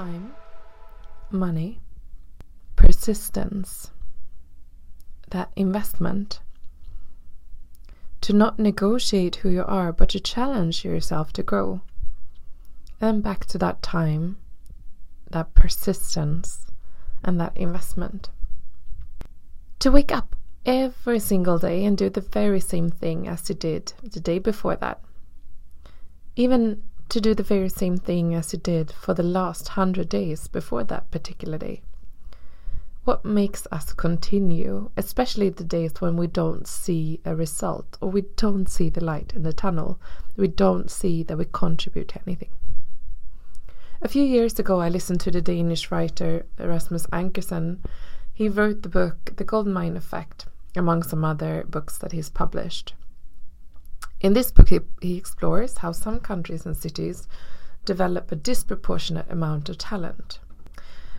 Time, money, persistence, that investment. To not negotiate who you are, but to challenge yourself to grow. Then back to that time, that persistence, and that investment. To wake up every single day and do the very same thing as you did the day before that. Even to do the very same thing as you did for the last hundred days before that particular day. What makes us continue, especially the days when we don't see a result or we don't see the light in the tunnel, we don't see that we contribute to anything. A few years ago, I listened to the Danish writer Rasmus Ankersen. He wrote the book The Gold Mine Effect, among some other books that he's published. In this book, he, he explores how some countries and cities develop a disproportionate amount of talent.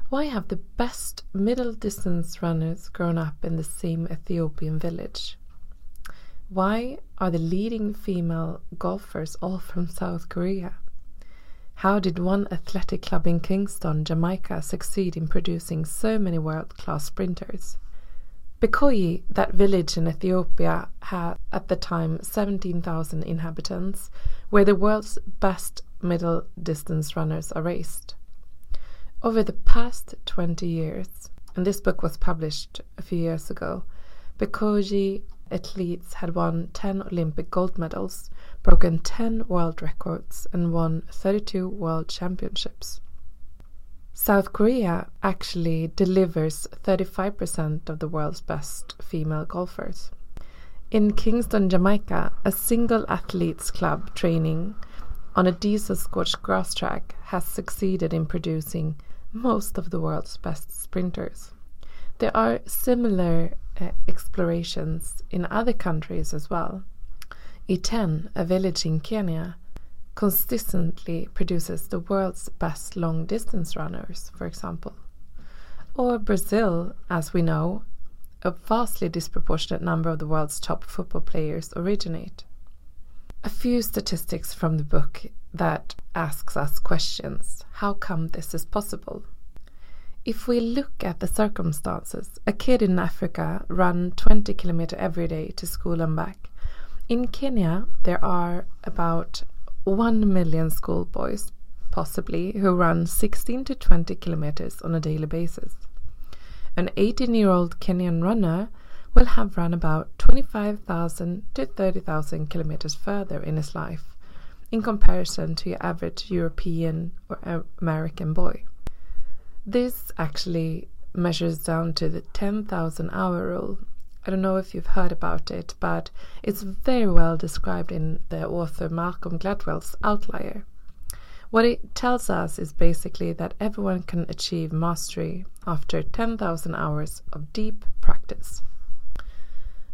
Why have the best middle distance runners grown up in the same Ethiopian village? Why are the leading female golfers all from South Korea? How did one athletic club in Kingston, Jamaica, succeed in producing so many world class sprinters? Bekoji, that village in Ethiopia, had at the time 17,000 inhabitants, where the world's best middle distance runners are raced. Over the past 20 years, and this book was published a few years ago, Bekoji athletes had won 10 Olympic gold medals, broken 10 world records, and won 32 world championships. South Korea actually delivers 35% of the world's best female golfers. In Kingston, Jamaica, a single athletes club training on a diesel scorched grass track has succeeded in producing most of the world's best sprinters. There are similar uh, explorations in other countries as well. Iten, a village in Kenya, consistently produces the world's best long distance runners, for example. Or Brazil, as we know, a vastly disproportionate number of the world's top football players originate. A few statistics from the book that asks us questions. How come this is possible? If we look at the circumstances, a kid in Africa run 20 kilometers every day to school and back. In Kenya, there are about 1 million schoolboys, possibly, who run 16 to 20 kilometers on a daily basis. An 18 year old Kenyan runner will have run about 25,000 to 30,000 kilometers further in his life in comparison to your average European or American boy. This actually measures down to the 10,000 hour rule I don't know if you've heard about it, but it's very well described in the author Malcolm Gladwell's Outlier. What it tells us is basically that everyone can achieve mastery after 10,000 hours of deep practice.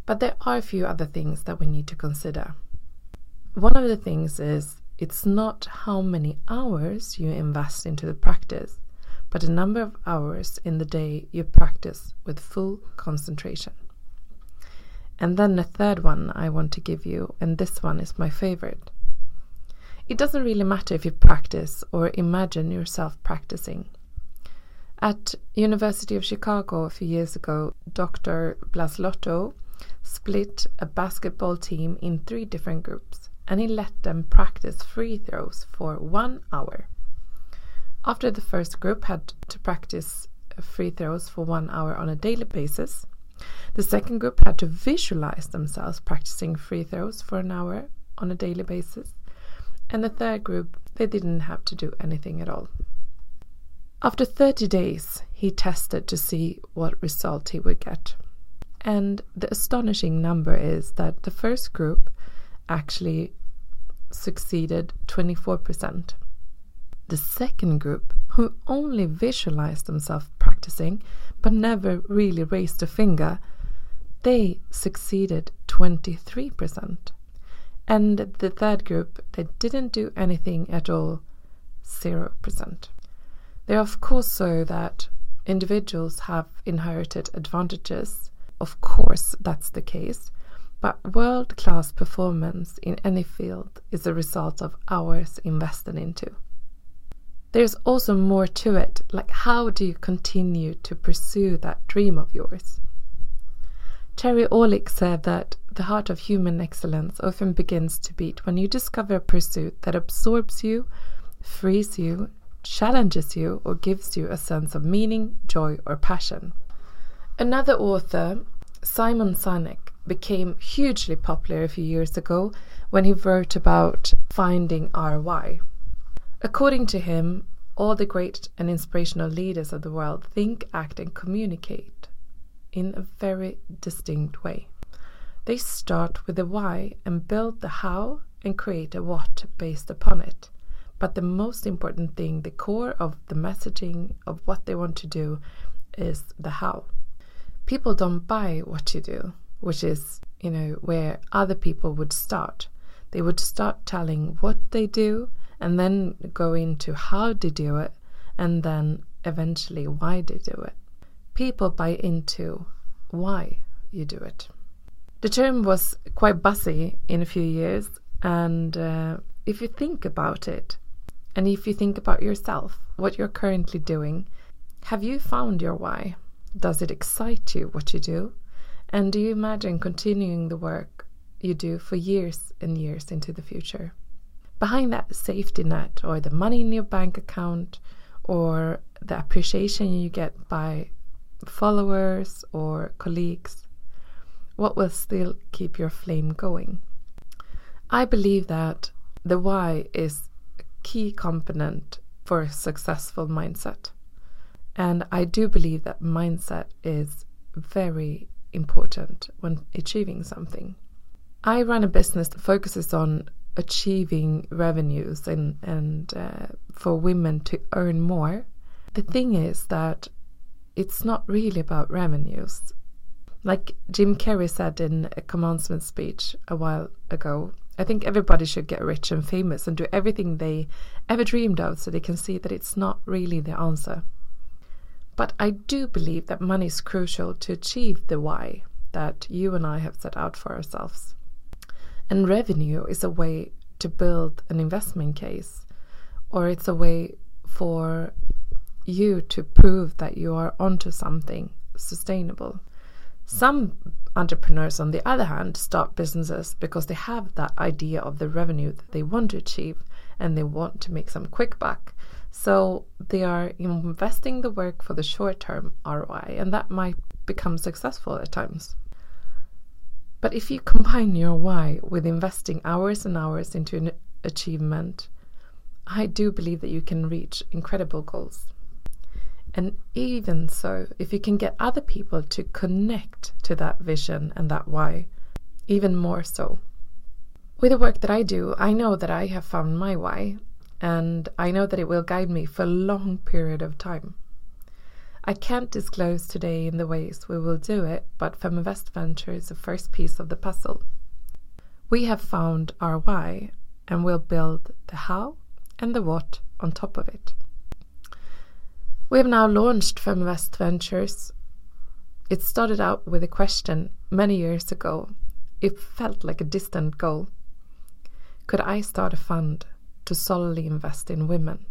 But there are a few other things that we need to consider. One of the things is it's not how many hours you invest into the practice, but the number of hours in the day you practice with full concentration. And then the third one I want to give you, and this one is my favorite. It doesn't really matter if you practice or imagine yourself practicing. At University of Chicago a few years ago, Dr. Blaslotto split a basketball team in three different groups and he let them practice free throws for one hour. After the first group had to practice free throws for one hour on a daily basis, the second group had to visualize themselves practicing free throws for an hour on a daily basis. And the third group, they didn't have to do anything at all. After 30 days, he tested to see what result he would get. And the astonishing number is that the first group actually succeeded 24%. The second group, who only visualized themselves practicing but never really raised a finger, they succeeded 23%. And the third group, they didn't do anything at all, 0%. They of course, so that individuals have inherited advantages. Of course, that's the case. But world class performance in any field is a result of hours invested into. there's also more to it. Like, how do you continue to pursue that dream of yours? Terry Orlick said that the heart of human excellence often begins to beat when you discover a pursuit that absorbs you, frees you, challenges you, or gives you a sense of meaning, joy, or passion. Another author, Simon Sinek, became hugely popular a few years ago when he wrote about finding our why. According to him, all the great and inspirational leaders of the world think, act, and communicate in a very distinct way. They start with the why and build the how and create a what based upon it. But the most important thing, the core of the messaging of what they want to do, is the how. People don't buy what you do, which is, you know, where other people would start. They would start telling what they do and then go into how they do it and then eventually why they do it. People buy into why you do it. The term was quite buzzy in a few years, and uh, if you think about it, and if you think about yourself, what you're currently doing, have you found your why? Does it excite you what you do? And do you imagine continuing the work you do for years and years into the future? Behind that safety net, or the money in your bank account, or the appreciation you get by followers or colleagues, what will still keep your flame going? I believe that the why is a key component for a successful mindset. And I do believe that mindset is very important when achieving something. I run a business that focuses on achieving revenues and, and uh, for women to earn more. The thing is that it's not really about revenues. Like Jim Carrey said in a commencement speech a while ago, I think everybody should get rich and famous and do everything they ever dreamed of so they can see that it's not really the answer. But I do believe that money is crucial to achieve the why that you and I have set out for ourselves. And revenue is a way to build an investment case, or it's a way for you to prove that you are onto something sustainable. Some entrepreneurs, on the other hand, start businesses because they have that idea of the revenue that they want to achieve and they want to make some quick buck. So they are investing the work for the short term ROI, and that might become successful at times. But if you combine your why with investing hours and hours into an achievement, I do believe that you can reach incredible goals. And even so, if you can get other people to connect to that vision and that why, even more so. With the work that I do, I know that I have found my why, and I know that it will guide me for a long period of time. I can't disclose today in the ways we will do it, but Feminvest Venture is the first piece of the puzzle. We have found our why, and we'll build the how and the what on top of it. We have now launched Feminvest Ventures. It started out with a question many years ago. It felt like a distant goal. Could I start a fund to solely invest in women.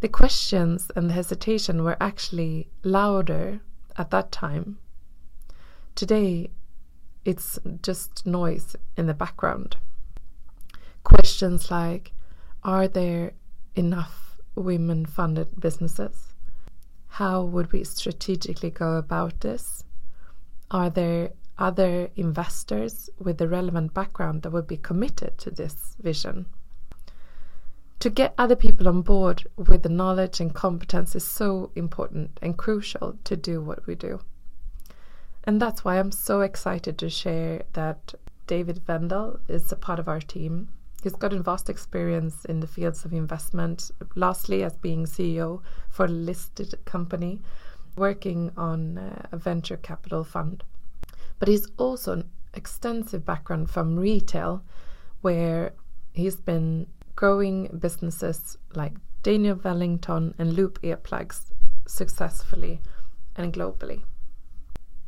The questions and the hesitation were actually louder at that time. Today, it's just noise in the background. Questions like Are there enough women funded businesses? How would we strategically go about this? Are there other investors with the relevant background that would be committed to this vision? to get other people on board with the knowledge and competence is so important and crucial to do what we do. And that's why I'm so excited to share that David Vendel is a part of our team. He's got a vast experience in the fields of investment, lastly, as being CEO for a listed company working on uh, a venture capital fund. But he's also an extensive background from retail, where he's been growing businesses like Daniel Wellington and Loop earplugs successfully and globally.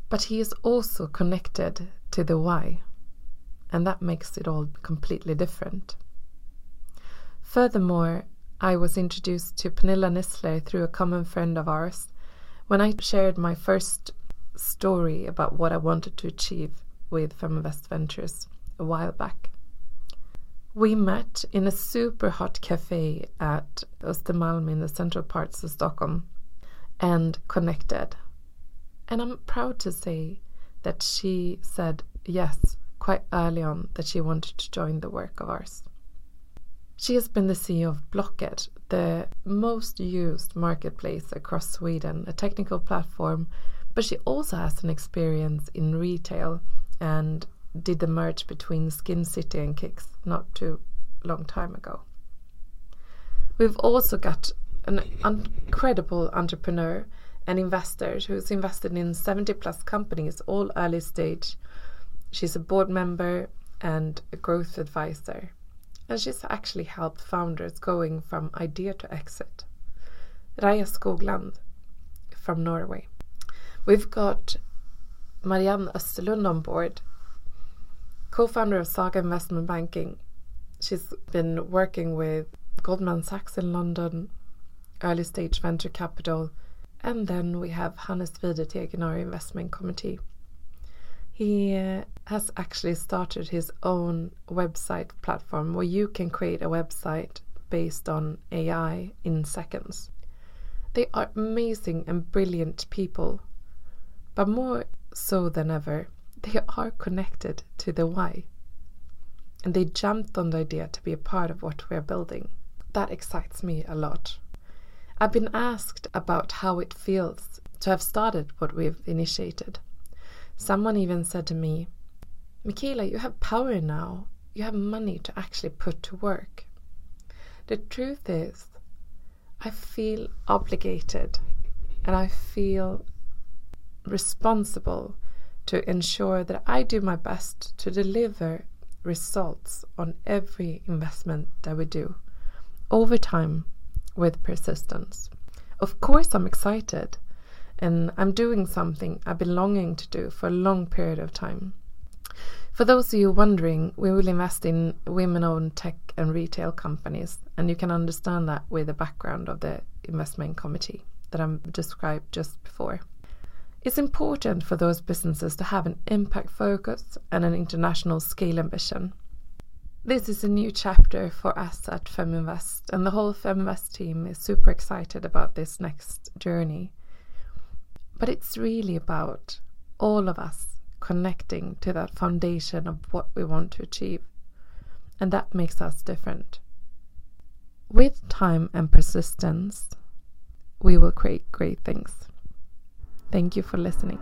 But he is also connected to the why, and that makes it all completely different. Furthermore, I was introduced to Pernilla Nissler through a common friend of ours when I shared my first story about what I wanted to achieve with Feminvest Ventures a while back. We met in a super hot cafe at Östermalm in the central parts of Stockholm and connected. And I'm proud to say that she said yes quite early on that she wanted to join the work of ours. She has been the CEO of Blocket, the most used marketplace across Sweden, a technical platform, but she also has an experience in retail and did the merge between Skin City and Kicks not too long time ago. We've also got an incredible entrepreneur and investor who's invested in 70 plus companies, all early stage. She's a board member and a growth advisor and she's actually helped founders going from idea to exit. Raya Skogland from Norway. We've got Marianne Österlund on board, co-founder of Saga Investment Banking. She's been working with Goldman Sachs in London, early stage venture capital, and then we have Hannes Widerteg in our investment committee. He uh, has actually started his own website platform where you can create a website based on AI in seconds. They are amazing and brilliant people, but more so than ever, they are connected to the why. And they jumped on the idea to be a part of what we're building. That excites me a lot. I've been asked about how it feels to have started what we've initiated. Someone even said to me, Michaela, you have power now. You have money to actually put to work. The truth is, I feel obligated and I feel responsible to ensure that I do my best to deliver results on every investment that we do over time with persistence. Of course, I'm excited and I'm doing something I've been longing to do for a long period of time. For those of you wondering, we will invest in women owned tech and retail companies, and you can understand that with the background of the investment committee that I described just before. It's important for those businesses to have an impact focus and an international scale ambition. This is a new chapter for us at Feminvest, and the whole Feminvest team is super excited about this next journey. But it's really about all of us connecting to that foundation of what we want to achieve. And that makes us different. With time and persistence, we will create great things. Thank you for listening.